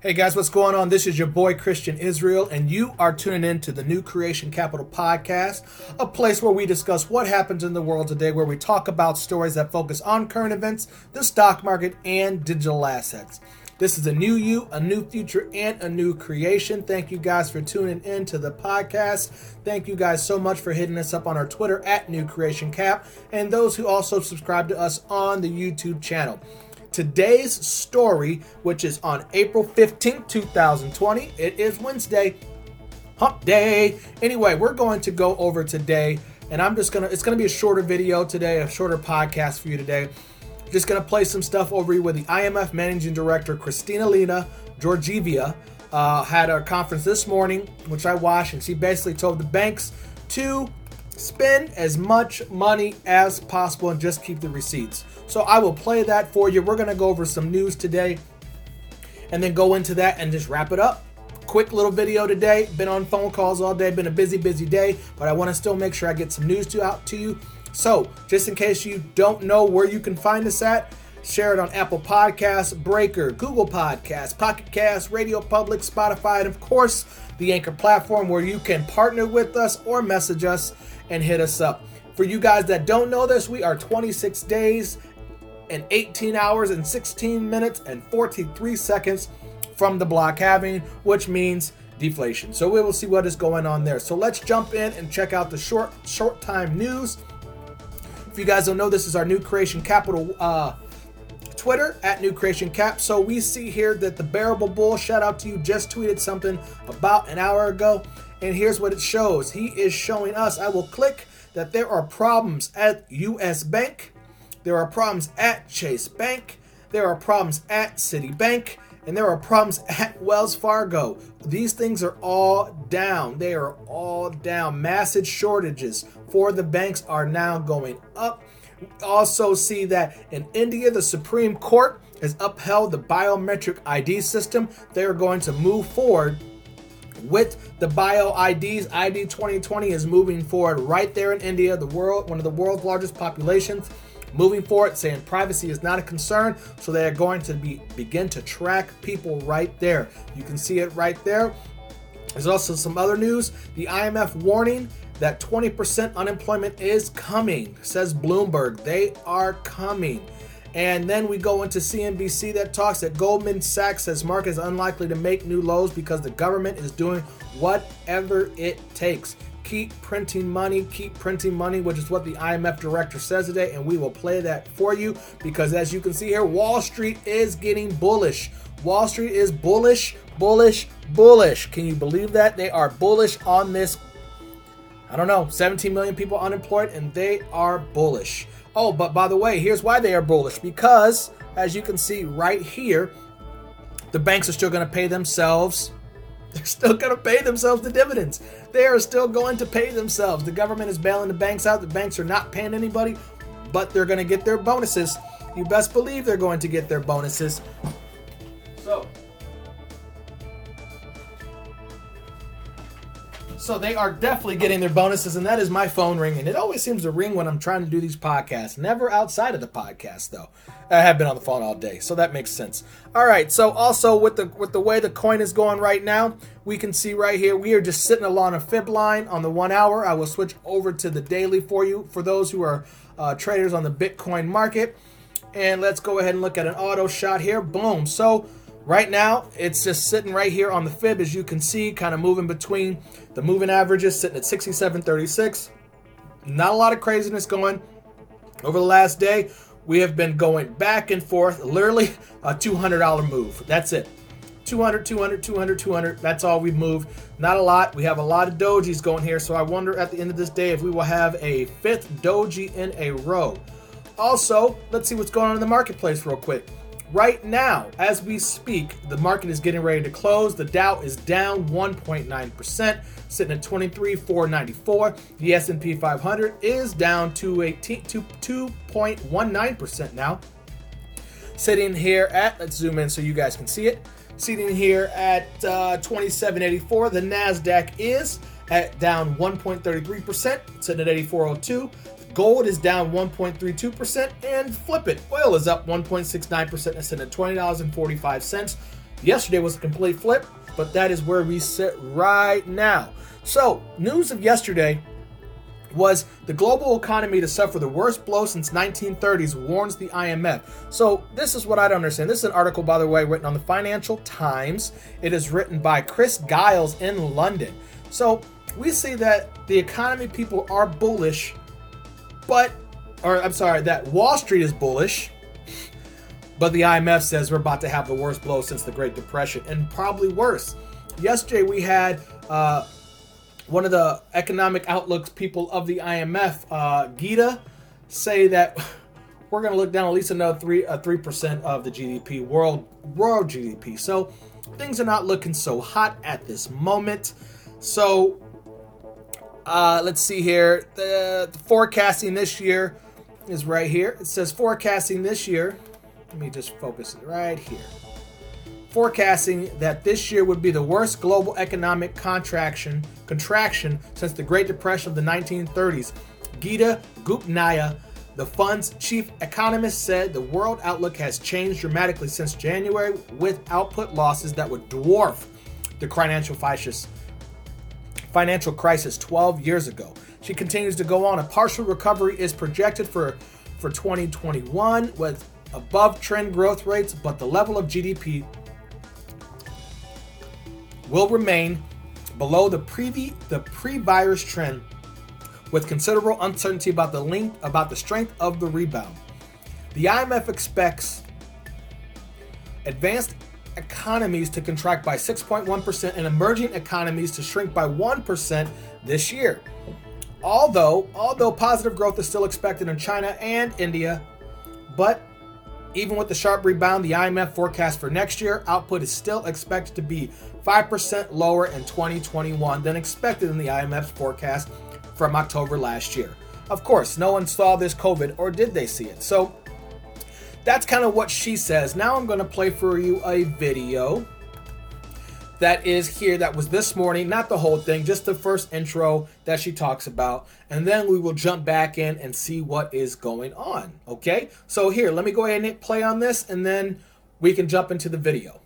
Hey guys, what's going on? This is your boy Christian Israel, and you are tuning in to the New Creation Capital Podcast, a place where we discuss what happens in the world today, where we talk about stories that focus on current events, the stock market, and digital assets. This is a new you, a new future, and a new creation. Thank you guys for tuning in to the podcast. Thank you guys so much for hitting us up on our Twitter at New Creation Cap, and those who also subscribe to us on the YouTube channel today's story, which is on April 15th, 2020. It is Wednesday, hump day. Anyway, we're going to go over today, and I'm just gonna, it's gonna be a shorter video today, a shorter podcast for you today. Just gonna play some stuff over you with the IMF Managing Director, Kristalina Georgieva. Uh, had a conference this morning, which I watched, and she basically told the banks to spend as much money as possible and just keep the receipts. So I will play that for you. We're going to go over some news today and then go into that and just wrap it up. Quick little video today. Been on phone calls all day. Been a busy, busy day, but I want to still make sure I get some news to out to you. So, just in case you don't know where you can find us at, share it on Apple Podcasts, Breaker, Google Podcasts, Pocket Cast, Radio Public, Spotify, and of course, the Anchor platform where you can partner with us or message us and hit us up. For you guys that don't know this, we are 26 days and 18 hours and 16 minutes and 43 seconds from the block halving, which means deflation. So we will see what is going on there. So let's jump in and check out the short short time news. If you guys don't know, this is our new creation capital uh, Twitter at New Creation Cap. So we see here that the Bearable Bull, shout out to you, just tweeted something about an hour ago. And here's what it shows. He is showing us, I will click that there are problems at US Bank there are problems at Chase Bank. There are problems at Citibank. And there are problems at Wells Fargo. These things are all down. They are all down. Massive shortages for the banks are now going up. Also see that in India, the Supreme Court has upheld the biometric ID system. They are going to move forward with the bio IDs. ID 2020 is moving forward right there in India, the world, one of the world's largest populations moving forward, saying privacy is not a concern, so they are going to be begin to track people right there. You can see it right there. There's also some other news. The IMF warning that 20% unemployment is coming, says Bloomberg. They are coming. And then we go into CNBC that talks that Goldman Sachs says market is unlikely to make new lows because the government is doing whatever it takes. Keep printing money, keep printing money, which is what the IMF director says today, and we will play that for you because as you can see here, Wall Street is getting bullish. Wall Street is bullish, bullish, bullish. Can you believe that? They are bullish on this. I don't know, 17 million people unemployed, and they are bullish. Oh, but by the way, here's why they are bullish because, as you can see right here, the banks are still going to pay themselves they're still going to pay themselves the dividends. They are still going to pay themselves. The government is bailing the banks out. The banks are not paying anybody, but they're going to get their bonuses. You best believe they're going to get their bonuses. So, So they are definitely getting their bonuses, and that is my phone ringing. It always seems to ring when I'm trying to do these podcasts. Never outside of the podcast, though. I have been on the phone all day, so that makes sense. All right. So also with the with the way the coin is going right now, we can see right here we are just sitting along a fib line on the one hour. I will switch over to the daily for you for those who are uh, traders on the Bitcoin market. And let's go ahead and look at an auto shot here. Boom. So Right now, it's just sitting right here on the fib, as you can see, kind of moving between the moving averages, sitting at 67.36. Not a lot of craziness going. Over the last day, we have been going back and forth, literally a $200 move. That's it. 200, 200, 200, 200. That's all we've moved. Not a lot. We have a lot of dojis going here, so I wonder at the end of this day if we will have a fifth doji in a row. Also, let's see what's going on in the marketplace real quick. Right now, as we speak, the market is getting ready to close. The Dow is down 1.9%, sitting at 23,494. The S&P 500 is down 2.19% now, sitting here at, let's zoom in so you guys can see it, sitting here at uh, 2784. The NASDAQ is at down 1.33%, sitting at 8402. Gold is down 1.32%, and flip it. Oil is up 1.69% and sitting at $20.45. Yesterday was a complete flip, but that is where we sit right now. So, news of yesterday was the global economy to suffer the worst blow since 1930s warns the IMF. So this is what I don't understand. This is an article by the way written on the Financial Times. It is written by Chris Giles in London. So we see that the economy people are bullish, but or I'm sorry, that Wall Street is bullish. But the IMF says we're about to have the worst blow since the Great Depression, and probably worse. Yesterday we had uh, one of the economic outlooks people of the IMF, uh, Gita, say that we're going to look down at least another three uh, three percent of the GDP world world GDP. So things are not looking so hot at this moment. So uh, let's see here. The, the forecasting this year is right here. It says forecasting this year. Let me just focus it right here forecasting that this year would be the worst global economic contraction contraction since the Great Depression of the 1930s. Gita Gupnaya, the fund's chief economist, said the world outlook has changed dramatically since January with output losses that would dwarf the financial crisis financial crisis 12 years ago. She continues to go on. A partial recovery is projected for for 2021 with above trend growth rates, but the level of GDP will remain below the pre the pre-virus trend with considerable uncertainty about the length about the strength of the rebound. The IMF expects advanced economies to contract by 6.1% and emerging economies to shrink by 1% this year. Although although positive growth is still expected in China and India, but even with the sharp rebound, the IMF forecast for next year output is still expected to be 5% lower in 2021 than expected in the IMF's forecast from October last year. Of course, no one saw this COVID, or did they see it? So that's kind of what she says. Now I'm going to play for you a video that is here that was this morning, not the whole thing, just the first intro that she talks about. And then we will jump back in and see what is going on. Okay? So here, let me go ahead and play on this and then we can jump into the video.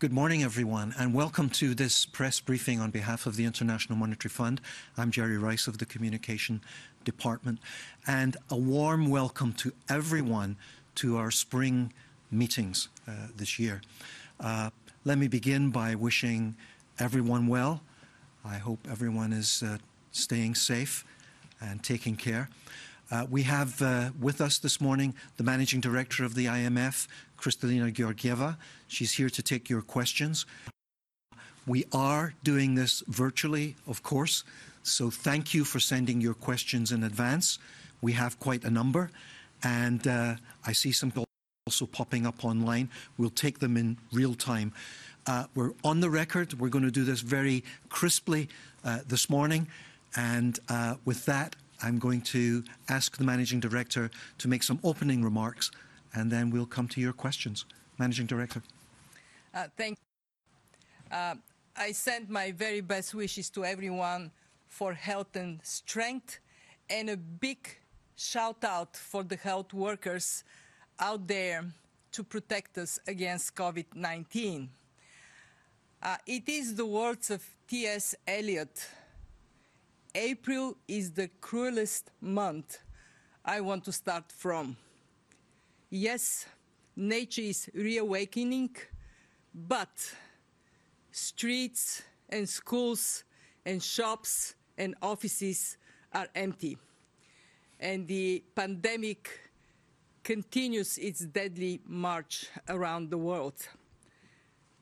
Good morning, everyone, and welcome to this press briefing on behalf of the International Monetary Fund. I'm Gerry Rice of the Communication Department, and a warm welcome to everyone to our spring meetings uh, this year. Uh, let me begin by wishing everyone well. I hope everyone is uh, staying safe and taking care. Uh, we have uh, with us this morning the Managing Director of the IMF, Kristalina Georgieva. She's here to take your questions. We are doing this virtually, of course, so thank you for sending your questions in advance. We have quite a number, and uh, I see some also popping up online. We'll take them in real time. Uh, we're on the record. We're going to do this very crisply uh, this morning, and uh, with that, I'm going to ask the Managing Director to make some opening remarks, and then we'll come to your questions. Managing Director. Uh, thank you. Uh, I send my very best wishes to everyone for health and strength, and a big shout out for the health workers out there to protect us against COVID-19. Uh, it is the words of T.S. Eliot April is the cruelest month I want to start from. Yes, nature is reawakening, but streets and schools and shops and offices are empty. And the pandemic continues its deadly march around the world.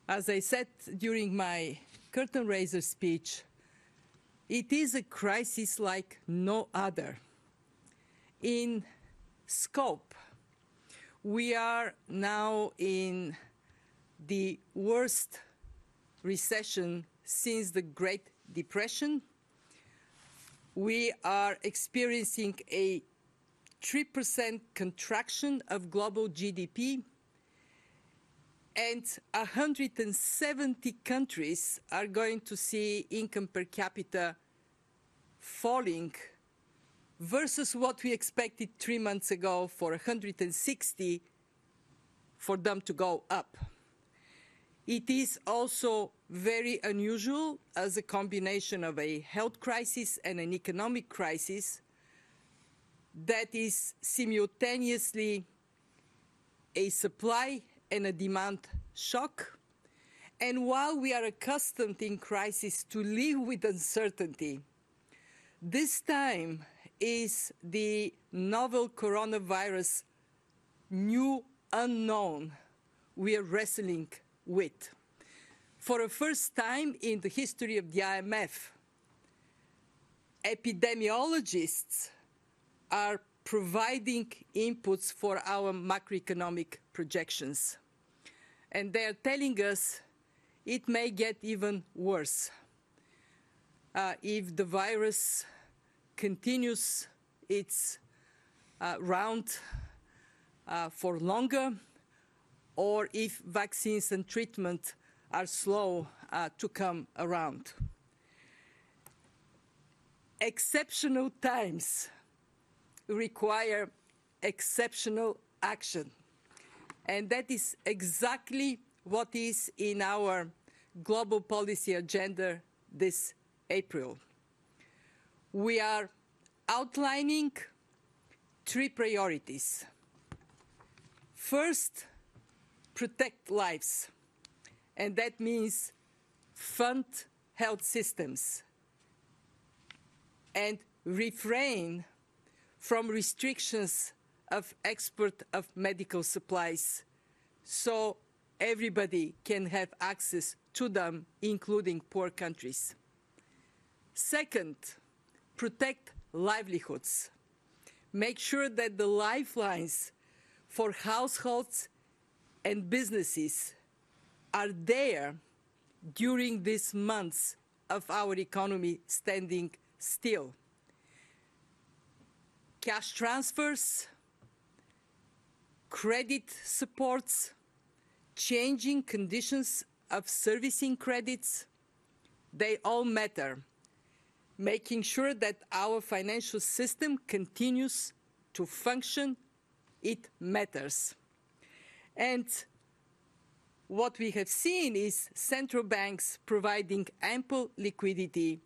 As I said during my curtain raiser speech, it is a crisis like no other. In scope, we are now in the worst recession since the Great Depression. We are experiencing a 3% contraction of global GDP and 170 countries are going to see income per capita falling versus what we expected three months ago for 160 for them to go up. It is also very unusual as a combination of a health crisis and an economic crisis that is simultaneously a supply and a demand shock. And while we are accustomed in crisis to live with uncertainty, this time is the novel coronavirus new unknown we are wrestling with. For the first time in the history of the IMF, epidemiologists are providing inputs for our macroeconomic projections. And they are telling us it may get even worse uh, if the virus continues its uh, round uh, for longer or if vaccines and treatment are slow uh, to come around. Exceptional times require exceptional action. And that is exactly what is in our global policy agenda this April. We are outlining three priorities. First, protect lives. And that means fund health systems and refrain from restrictions of export of medical supplies so everybody can have access to them, including poor countries. Second, protect livelihoods. Make sure that the lifelines for households and businesses are there during these months of our economy standing still. Cash transfers, credit supports, changing conditions of servicing credits, they all matter making sure that our financial system continues to function, it matters. And what we have seen is central banks providing ample liquidity,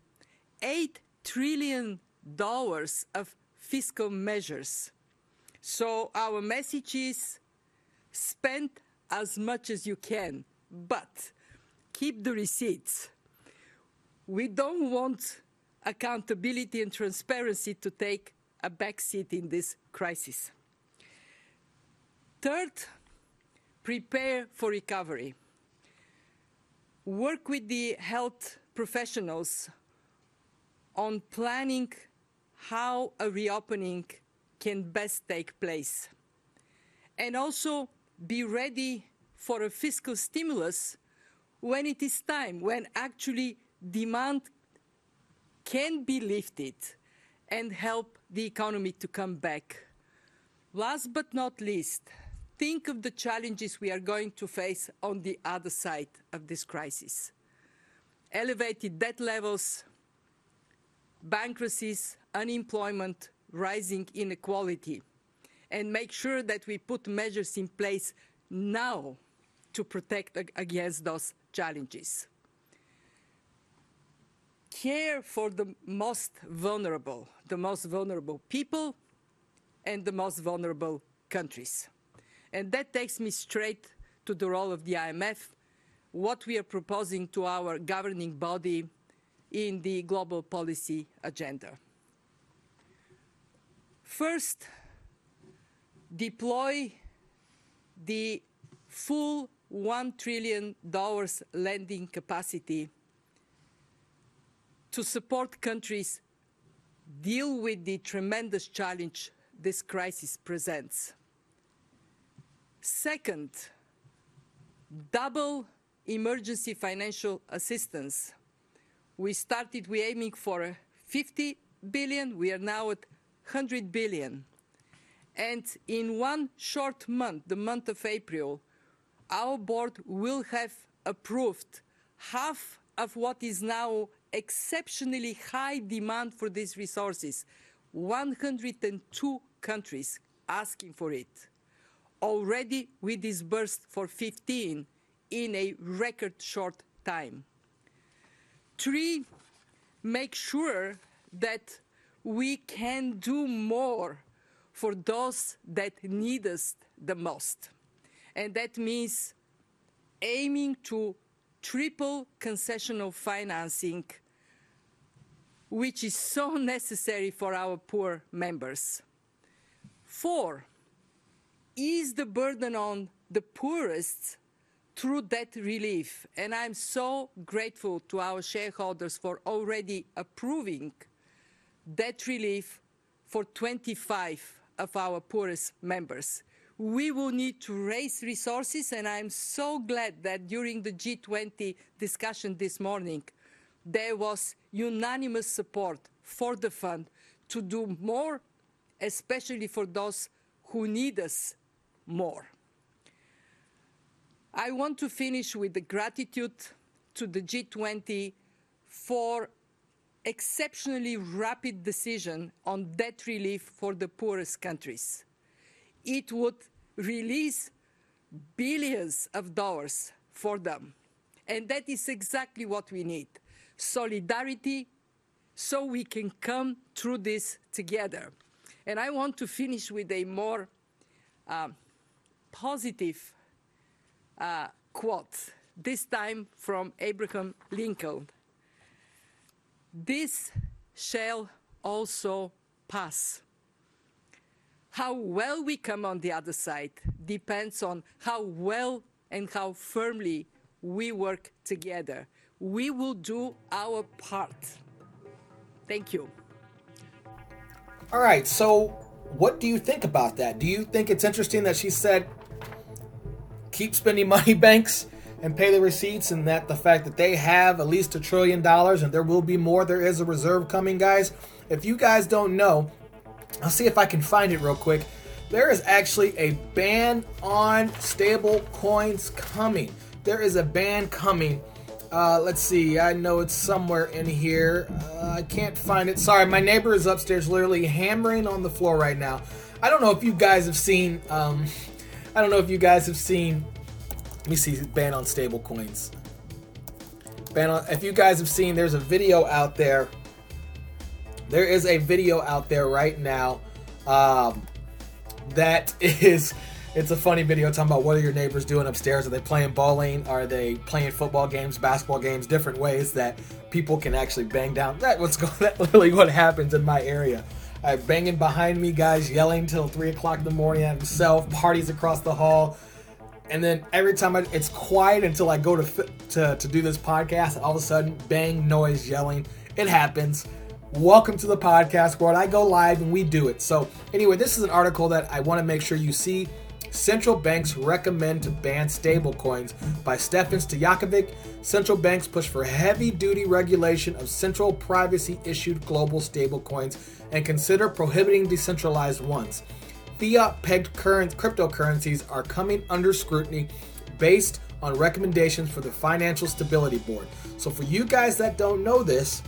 $8 trillion of fiscal measures. So our message is spend as much as you can, but keep the receipts. We don't want accountability and transparency to take a backseat in this crisis. Third, prepare for recovery. Work with the health professionals on planning how a reopening can best take place. And also be ready for a fiscal stimulus when it is time, when actually demand can be lifted and help the economy to come back. Last but not least, think of the challenges we are going to face on the other side of this crisis. Elevated debt levels, bankruptcies, unemployment, rising inequality, and make sure that we put measures in place now to protect against those challenges care for the most vulnerable, the most vulnerable people and the most vulnerable countries. And that takes me straight to the role of the IMF, what we are proposing to our governing body in the global policy agenda. First, deploy the full $1 trillion lending capacity to support countries deal with the tremendous challenge this crisis presents. Second, double emergency financial assistance. We started, we aiming for uh, 50 billion, we are now at 100 billion. And in one short month, the month of April, our board will have approved half of what is now exceptionally high demand for these resources, 102 countries asking for it. Already we disbursed for 15 in a record short time. Three, make sure that we can do more for those that need us the most. And that means aiming to triple concessional financing, which is so necessary for our poor members. Four, ease the burden on the poorest through debt relief. And I'm so grateful to our shareholders for already approving debt relief for 25 of our poorest members. We will need to raise resources, and I'm so glad that during the G20 discussion this morning, there was unanimous support for the fund to do more, especially for those who need us more. I want to finish with the gratitude to the G20 for exceptionally rapid decision on debt relief for the poorest countries. It would release billions of dollars for them. And that is exactly what we need. Solidarity so we can come through this together. And I want to finish with a more uh, positive uh, quote, this time from Abraham Lincoln. This shall also pass. How well we come on the other side depends on how well and how firmly we work together. We will do our part. Thank you. All right, so what do you think about that? Do you think it's interesting that she said keep spending money banks and pay the receipts and that the fact that they have at least a trillion dollars and there will be more there is a reserve coming guys. If you guys don't know i'll see if i can find it real quick. There is actually a ban on stable coins coming. There is a ban coming. Uh, let's see i know it's somewhere in here. Uh, i can't find it. Sorry my neighbor is upstairs literally hammering on the floor right now. I don't know if you guys have seen um, i don't know if you guys have seen let me see ban on stable coins. Ban on if you guys have seen there's a video out there. There is a video out there right now um, that is it's a funny video talking about what are your neighbors doing upstairs. Are they playing bowling? Are they playing football games, basketball games, different ways that people can actually bang down. That what's going that literally what happens in my area. I banging behind me, guys yelling till three o'clock in the morning at himself, parties across the hall and then every time I, it's quiet until I go to, to to do this podcast, all of a sudden, bang, noise, yelling. It happens. Welcome to the podcast world. I go live and we do it. So anyway, this is an article that I want to make sure you see. Central banks recommend to ban stablecoins by Stefan Stojakovic. Central banks push for heavy duty regulation of central privacy issued global stablecoins and consider prohibiting decentralized ones fiat pegged current cryptocurrencies are coming under scrutiny based on recommendations for the Financial Stability Board. So, for you guys that don't know this,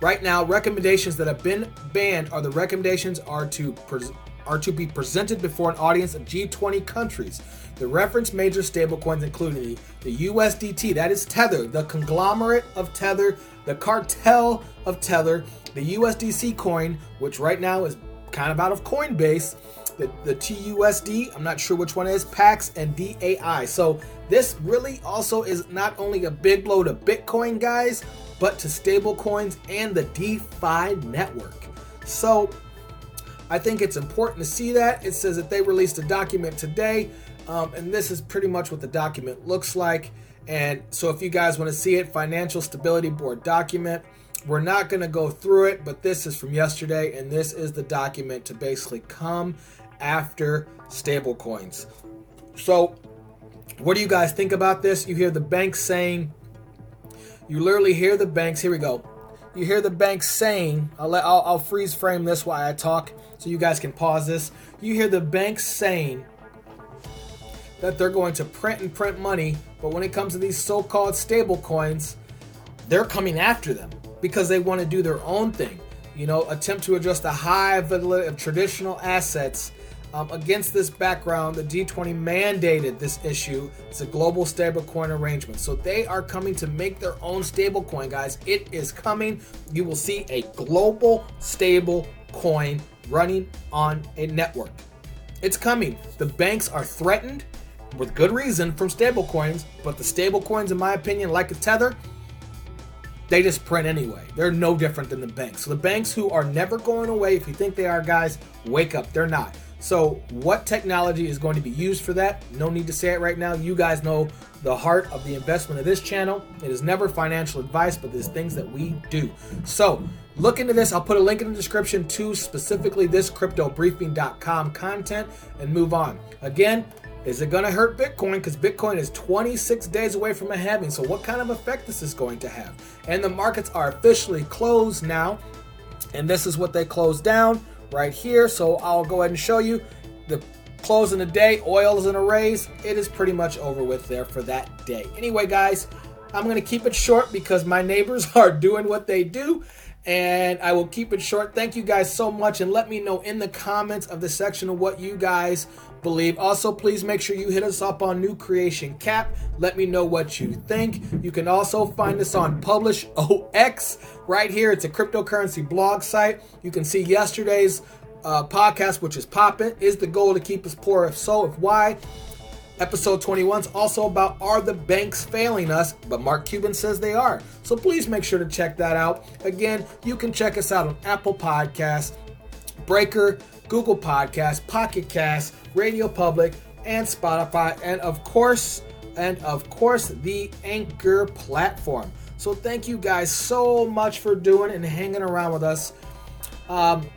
right now recommendations that have been banned are the recommendations are to pres- are to be presented before an audience of G20 countries. The reference major stablecoins include the, the USDT, that is Tether, the conglomerate of Tether, the cartel of Tether, the USDC coin, which right now is kind of out of Coinbase, the, the TUSD, I'm not sure which one is, PAX, and DAI. So this really also is not only a big blow to Bitcoin, guys, but to stablecoins and the DeFi network. So I think it's important to see that. It says that they released a document today, um, and this is pretty much what the document looks like. And so if you guys want to see it, Financial Stability Board document. We're not going to go through it, but this is from yesterday, and this is the document to basically come after stablecoins. So, what do you guys think about this? You hear the banks saying, you literally hear the banks. Here we go. You hear the banks saying, I'll, let, I'll, I'll freeze frame this while I talk so you guys can pause this. You hear the banks saying that they're going to print and print money, but when it comes to these so called stable coins, they're coming after them because they want to do their own thing. you know, attempt to adjust the high validity of traditional assets. Um, against this background, the G20 mandated this issue. It's a global stablecoin arrangement. So they are coming to make their own stablecoin, guys. It is coming. You will see a global stable coin running on a network. It's coming. The banks are threatened with good reason from stablecoins, but the stablecoins, in my opinion, like a tether, they just print anyway. They're no different than the banks. So the banks who are never going away, if you think they are, guys, wake up. They're not. So, what technology is going to be used for that? No need to say it right now. You guys know the heart of the investment of this channel. It is never financial advice, but there's things that we do. So, look into this. I'll put a link in the description to specifically this cryptobriefing.com content and move on. Again, is it going to hurt Bitcoin? Because Bitcoin is 26 days away from a halving. So, what kind of effect this is going to have? And the markets are officially closed now. And this is what they closed down right here. So I'll go ahead and show you the close in the day. Oil is in a raise. It is pretty much over with there for that day. Anyway, guys, I'm going to keep it short because my neighbors are doing what they do. And I will keep it short. Thank you guys so much. And let me know in the comments of the section of what you guys believe. Also, please make sure you hit us up on New Creation Cap. Let me know what you think. You can also find us on Publish OX right here. It's a cryptocurrency blog site. You can see yesterday's uh, podcast, which is popping. Is the goal to keep us poor? If so, if why? Episode 21 is also about Are the Banks Failing Us? But Mark Cuban says they are. So please make sure to check that out. Again, you can check us out on Apple Podcasts, Breaker, Google Podcasts, Pocket Cast, Radio Public, and Spotify, and of course, and of course, the Anchor platform. So thank you guys so much for doing and hanging around with us. Um,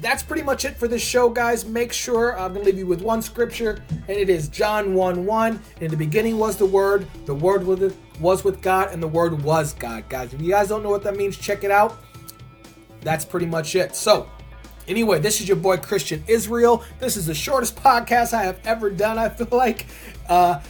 that's pretty much it for this show, guys. Make sure I'm to leave you with one scripture, and it is John 1 1. In the beginning was the Word, the Word was with God, and the Word was God. Guys, if you guys don't know what that means, check it out. That's pretty much it. So, Anyway, this is your boy Christian Israel. This is the shortest podcast I have ever done, I feel like. Uh,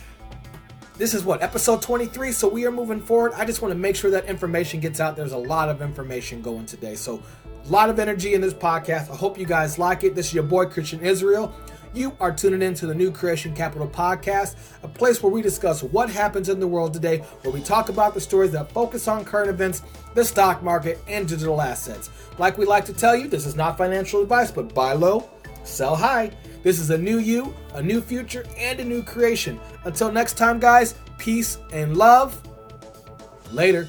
this is what, episode 23? So we are moving forward. I just want to make sure that information gets out. There's a lot of information going today. So, a lot of energy in this podcast. I hope you guys like it. This is your boy Christian Israel. You are tuning in to the New Creation Capital podcast, a place where we discuss what happens in the world today, where we talk about the stories that focus on current events, the stock market, and digital assets. Like we like to tell you, this is not financial advice, but buy low, sell high. This is a new you, a new future, and a new creation. Until next time, guys, peace and love. Later.